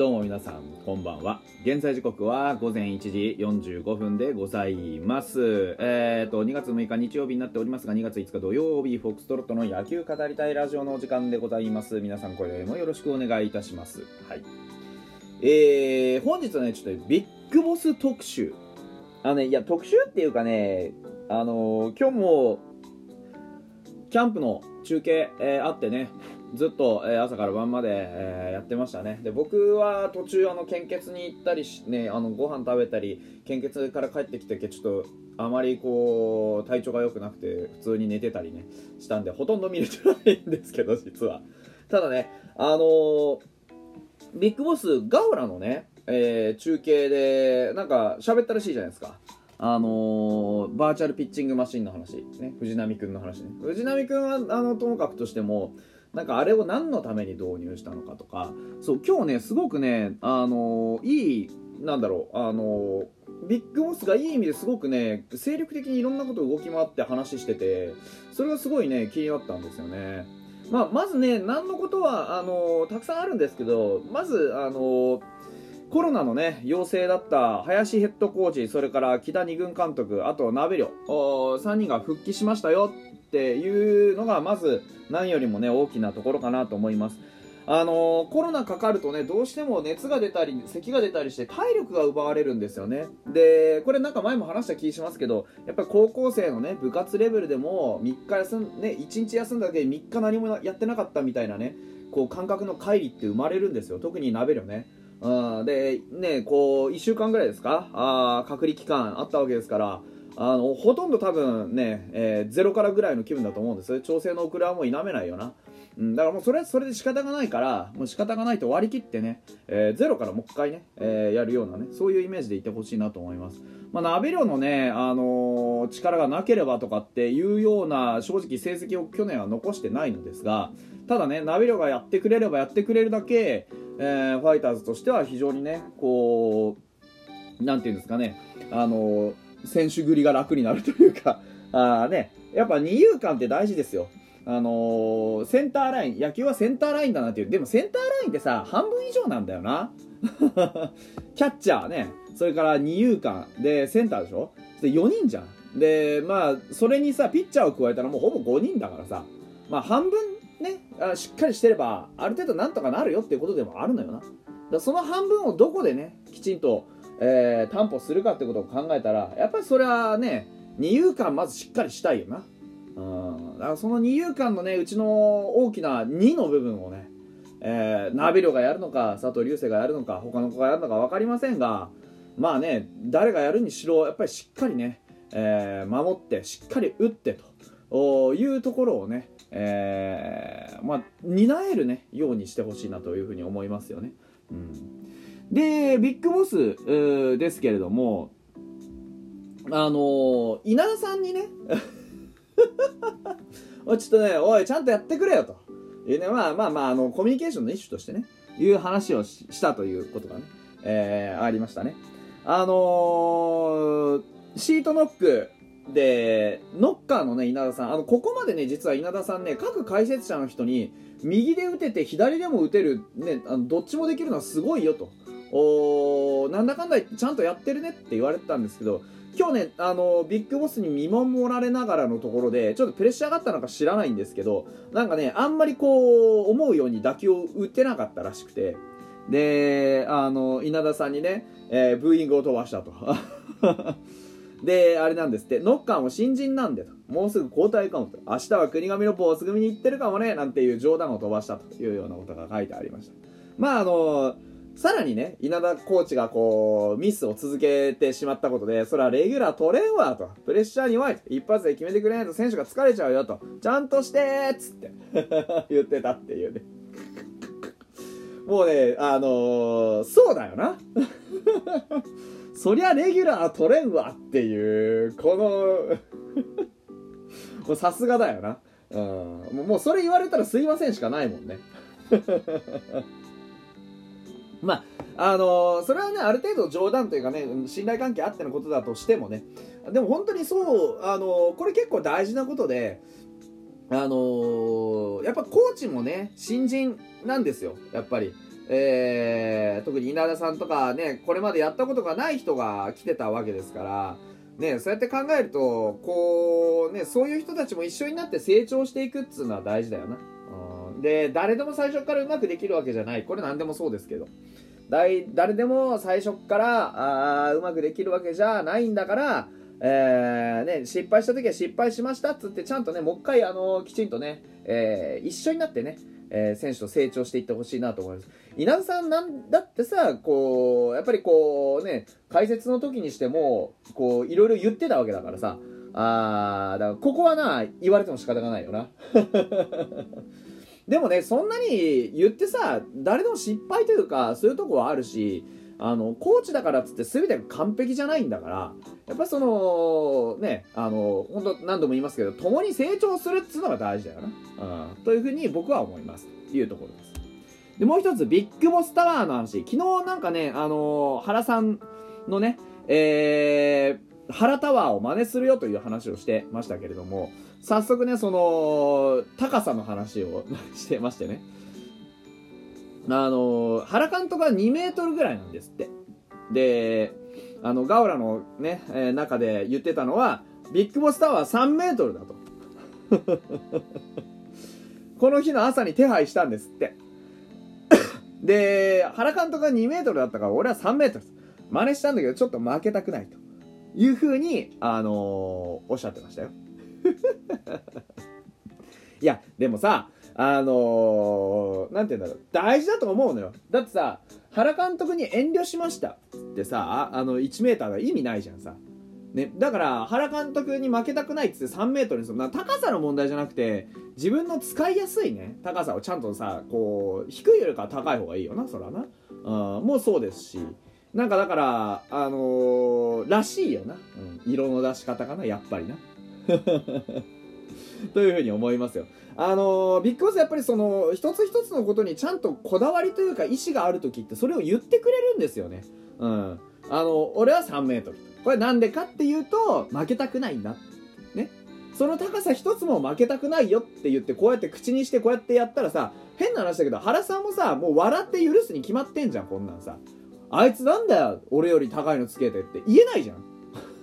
どうも皆さん、こんばんは。現在時刻は午前1時45分でございます。えーと、2月6日日曜日になっておりますが、2月5日土曜日、フォックストロットの野球語りたいラジオのお時間でございます。皆さん、これもよろしくお願いいたします。はい。えー、本日はね、ちょっとビッグボス特集。あのね、いや、特集っていうかね、あのー今日も、キャンプの中継、えーあってね、ずっと、えー朝から晩まで、えーやってましたね。で僕は途中あの献血に行ったりし、ね、あのご飯食べたり献血から帰ってきてちょっとあまりこう体調が良くなくて普通に寝てたりねしたんでほとんど見れてないんですけど実は。ただねあのービッグボスガオラのね、えー中継でなんか喋ったらしいじゃないですか。あのーバーチャルピッチングマシンの話、ね、藤波くんの話ね。藤波くんはあのともかくとしてもなんかあれを何のために導入したのかとかそう今日ねすごくねあのいいなんだろうあのビッグボスがいい意味ですごくね精力的にいろんなことを動き回って話しててそれがすごいね気になったんですよね。まあ、まずね何のことはあのたくさんあるんですけどまずあのコロナのね陽性だった林ヘッドコーチそれから木田二軍監督あと鍋寮3人が復帰しましたよ。っていうのがまず何よりもね大きなところかなと思います。あのーコロナかかるとねどうしても熱が出たり咳が出たりして体力が奪われるんですよね。でこれなんか前も話した気しますけどやっぱり高校生のね部活レベルでも3日休んね1日休んだだけで3日何もやってなかったみたいなねこう感覚の乖離って生まれるんですよ。特に鍋るよね。うんでねこう1週間ぐらいですか？あ隔離期間あったわけですからあのほとんど多分ね、えーゼロからぐらいの気分だと思うんです調整の遅れはもう否めないよな。うん、だからもうそれはそれで仕方がないからもう仕方がないと割り切ってね、えーゼロからもう一回ね、えーやるようなねそういうイメージでいてほしいなと思います。まあ、鍋量のね、あの力がなければとかっていうような正直成績を去年は残してないのですがただね鍋量がやってくれればやってくれるだけ、えーファイターズとしては非常にねこうなんていうんですかねあのー選手繰りが楽になるというか あね。やっぱ二遊間って大事ですよ。あのーセンターライン野球はセンターラインだなっていう。でもセンターラインってさ半分以上なんだよな。キャッチャーね。それから二遊間。でセンターでしょ？で4人じゃん。でまあそれにさピッチャーを加えたらもうほぼ5人だからさ。まあ半分ねあしっかりしてればある程度なんとかなるよっていうことでもあるのよな。だその半分をどこでねきちんと、えー担保するかってことを考えたらやっぱりそれはね二遊間まずしっかりしたいよな。うん。だからその二遊間のねうちの大きな2の部分をね、えー、ナビロがやるのか佐藤流星がやるのか他の子がやるのか分かりませんがまあね誰がやるにしろやっぱりしっかりね、えー守ってしっかり打ってというところをね、えーまあ、担える、ね、ようにしてほしいなというふうに思いますよね。うん、でビッグボスですけれどもあのー稲田さんにね ちょっとねおいちゃんとやってくれよと。いうねまあまあまああのコミュニケーションの一種としてねいう話をししたということがね、えーありましたね。あのーシートノックでノッカーのね稲田さん。あのここまでね実は稲田さんね各解説者の人に右で打てて左でも打てる、ね、あのどっちもできるのはすごいよと。おなんだかんだちゃんとやってるねって言われてたんですけど今日ねあのビッグボスに見守られながらのところでちょっとプレッシャーがあったのか知らないんですけどなんかねあんまりこう思うように打球を打てなかったらしくてであの稲田さんにね、えーブーイングを飛ばしたと。であれなんですってノッカーも新人なんでと。もうすぐ交代かもと。明日は国神のポーズ組に行ってるかもねなんていう冗談を飛ばしたというようなことが書いてありました。まああのさらにね稲田コーチがこうミスを続けてしまったことでそれはレギュラー取れんわと。プレッシャーに弱い。一発で決めてくれないと。選手が疲れちゃうよと。ちゃんとしてーっつって。言ってたっていうね。もうねあのーそうだよな。そりゃレギュラー取れんわっていうこの もうさすがだよな。うん。もうそれ言われたらすいませんしかないもんね。まああのーそれはねある程度冗談というかね信頼関係あってのことだとしてもねでも本当にそうあのーこれ結構大事なことであのーやっぱコーチもね新人なんですよやっぱり、えー、特に稲田さんとかね、これまでやったことがない人が来てたわけですから、ね、そうやって考えると、こう、ね、そういう人たちも一緒になって成長していくっつうのは大事だよな。で、誰でも最初からうまくできるわけじゃない。これ何でもそうですけど。誰でも最初からあうまくできるわけじゃないんだから、えーね、失敗した時は失敗しましたっつってちゃんとねもう一回あのきちんとね、えー、一緒になってね、えー、選手と成長していってほしいなと思います稲田さんなんだってさこうやっぱりこうね解説の時にしてもこういろいろ言ってたわけだからさあだからここはな言われても仕方がないよな でもね、そんなに言ってさ、誰でも失敗というか、そういうとこはあるし、あの、コーチだからっつって全てが完璧じゃないんだから、やっぱその、ね、あの、本当何度も言いますけど、共に成長するっつうのが大事だよな。うん。というふうに僕は思います。というところです。で、もう一つ、ビッグボスタワーの話。昨日なんかね、あの原さんのね、えー、原タワーを真似するよという話をしてましたけれども、早速ね、その、高さの話をしてましてね。あの、原監督は2メートルぐらいなんですって。で、あの、ガウラのね、えー、中で言ってたのは、ビッグボスタワー3メートルだと。この日の朝に手配したんですって。で、原監督が2メートルだったから、俺は3メートル。真似したんだけど、ちょっと負けたくないと。いうふうに、あのー、おっしゃってましたよ。いや、でもさ、あのー、なんて言うんだろう、大事だと思うのよ。だってさ、原監督に遠慮しました。ってさ、あの、1メーターが意味ないじゃんさ。ね、だから原監督に負けたくないっつって3メートルにする。な高さの問題じゃなくて自分の使いやすいね高さをちゃんとさこう低いよりかは高い方がいいよなそらな、うん、もうそうですし。なんかだからあのー、らしいよな、うん、色の出し方かなやっぱりな。というふうに思いますよ。あのビッグボスやっぱりその一つ一つのことにちゃんとこだわりというか意思がある時ってそれを言ってくれるんですよね。うん。あの、俺は3メートル。これなんでかっていうと、負けたくないんだ。ね。その高さ一つも負けたくないよって言って、こうやって口にしてこうやってやったらさ、変な話だけど、原さんもさ、もう笑って許すに決まってんじゃん、こんなんさ。あいつなんだよ、俺より高いのつけてって言えないじゃん。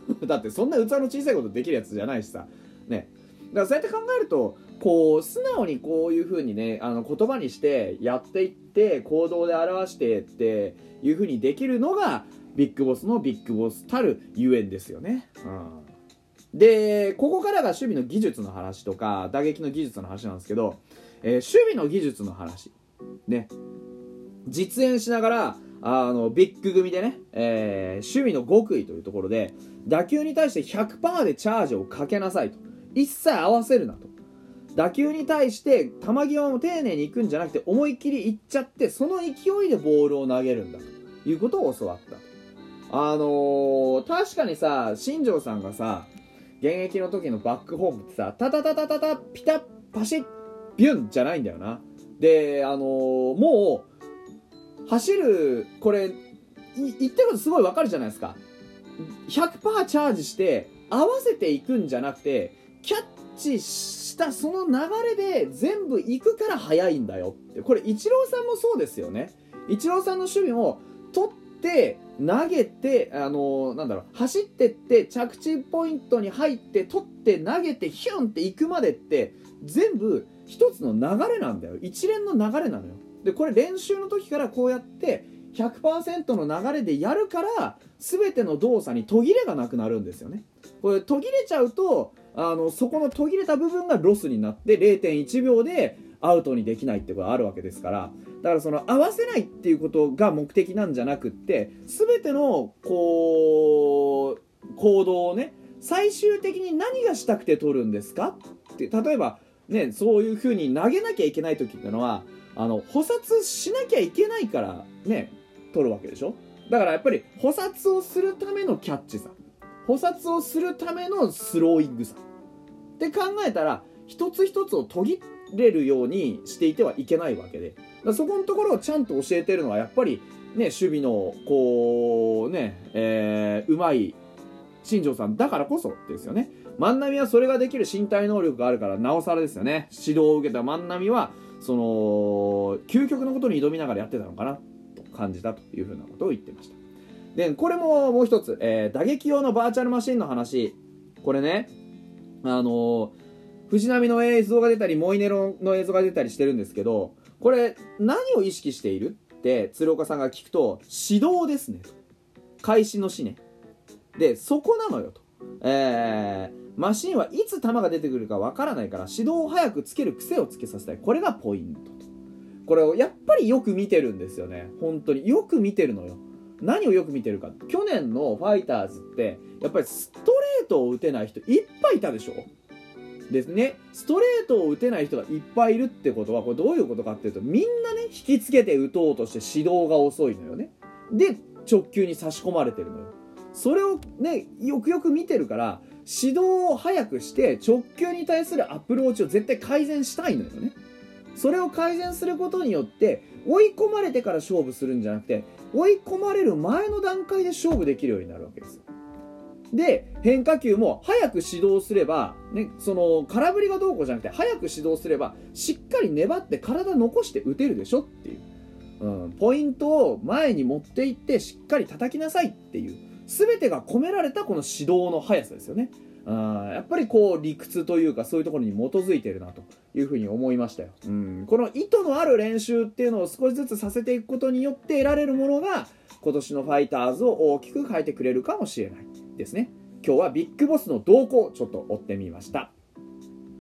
だってそんな器の小さいことできるやつじゃないしさ。ね。だからそうやって考えるとこう素直にこういう風にねあの言葉にしてやっていって行動で表してっていう風にできるのがビッグボスのビッグボスたるゆえんですよね。うん、でここからが守備の技術の話とか打撃の技術の話なんですけど、えー、守備の技術の話。ね。実演しながらあのビッグ組でね、えー、守備の極意というところで打球に対して100%でチャージをかけなさいと。一切合わせるなと。打球に対して球際も丁寧に行くんじゃなくて思い切りいっちゃってその勢いでボールを投げるんだと。いうことを教わった。あのー、確かにさ新庄さんがさ現役の時のバックホームってさタタタタタタピタッパシッビュンじゃないんだよな。であのー、もう走るこれ言ってることすごいわかるじゃないですか。100%チャージして合わせていくんじゃなくてキャッチしたその流れで全部行くから速いんだよって。これイチローさんもそうですよね。イチローさんの守備も取って投げてあのー、なんだろう走ってって着地ポイントに入って取って投げてヒュンって行くまでって全部一つの流れなんだよ。一連の流れなのよ。でこれ練習の時からこうやって100%の流れでやるから全ての動作に途切れがなくなるんですよね。これ途切れちゃうとあのそこの途切れた部分がロスになって0.1秒でアウトにできないってことがあるわけですから。だからその合わせないっていうことが目的なんじゃなくって全てのこう行動をね最終的に何がしたくて取るんですかって例えばねそういう風に投げなきゃいけない時っていうのはあの補殺しなきゃいけないからね取るわけでしょ？だからやっぱり補殺をするためのキャッチさ。補殺をするためのスローイングさ。って考えたら一つ一つを途切れるようにしていてはいけないわけで。そこのところをちゃんと教えてるのはやっぱりね守備のこうねえー、うまい新庄さん。だからこそですよね。万波はそれができる身体能力があるからなおさらですよね。指導を受けた万波はその究極のことに挑みながらやってたのかなと感じたというふうなことを言ってました。でこれももう一つ、えー、打撃用のバーチャルマシンの話。これねあのー、藤波の映像が出たりモイネロの映像が出たりしてるんですけどこれ何を意識しているって鶴岡さんが聞くと指導ですね。開始の死ねでそこなのよと。えー、マシンはいつ球が出てくるかわからないから指導を早くつける癖をつけさせたい。これがポイントこれをやっぱりよく見てるんですよね。本当に。よく見てるのよ。何をよく見てるか去年のファイターズってやっぱりストレートを打てない人いっぱいいたでしょ。ですね。ストレートを打てない人がいっぱいいるってことはこれどういうことかっていうとみんなね引きつけて打とうとして指導が遅いのよね。で直球に差し込まれてるのよ。それをねよくよく見てるから指導を早くして直球に対するアプローチを絶対改善したいのよね。それを改善することによって追い込まれてから勝負するんじゃなくて追い込まれる前の段階で勝負できるようになるわけですで変化球も早く指導すれば、ね、その空振りがどうこうじゃなくて早く指導すればしっかり粘って体残して打てるでしょっていう、うん、ポイントを前に持っていってしっかり叩きなさいっていう。全てが込められたこの指導の速さですよね。あやっぱりこう理屈というかそういうところに基づいてるなというふうに思いましたよ、うん、この意図のある練習っていうのを少しずつさせていくことによって得られるものが今年のファイターズを大きく変えてくれるかもしれないですね。今日はビッグボスの動向をちょっと追ってみました。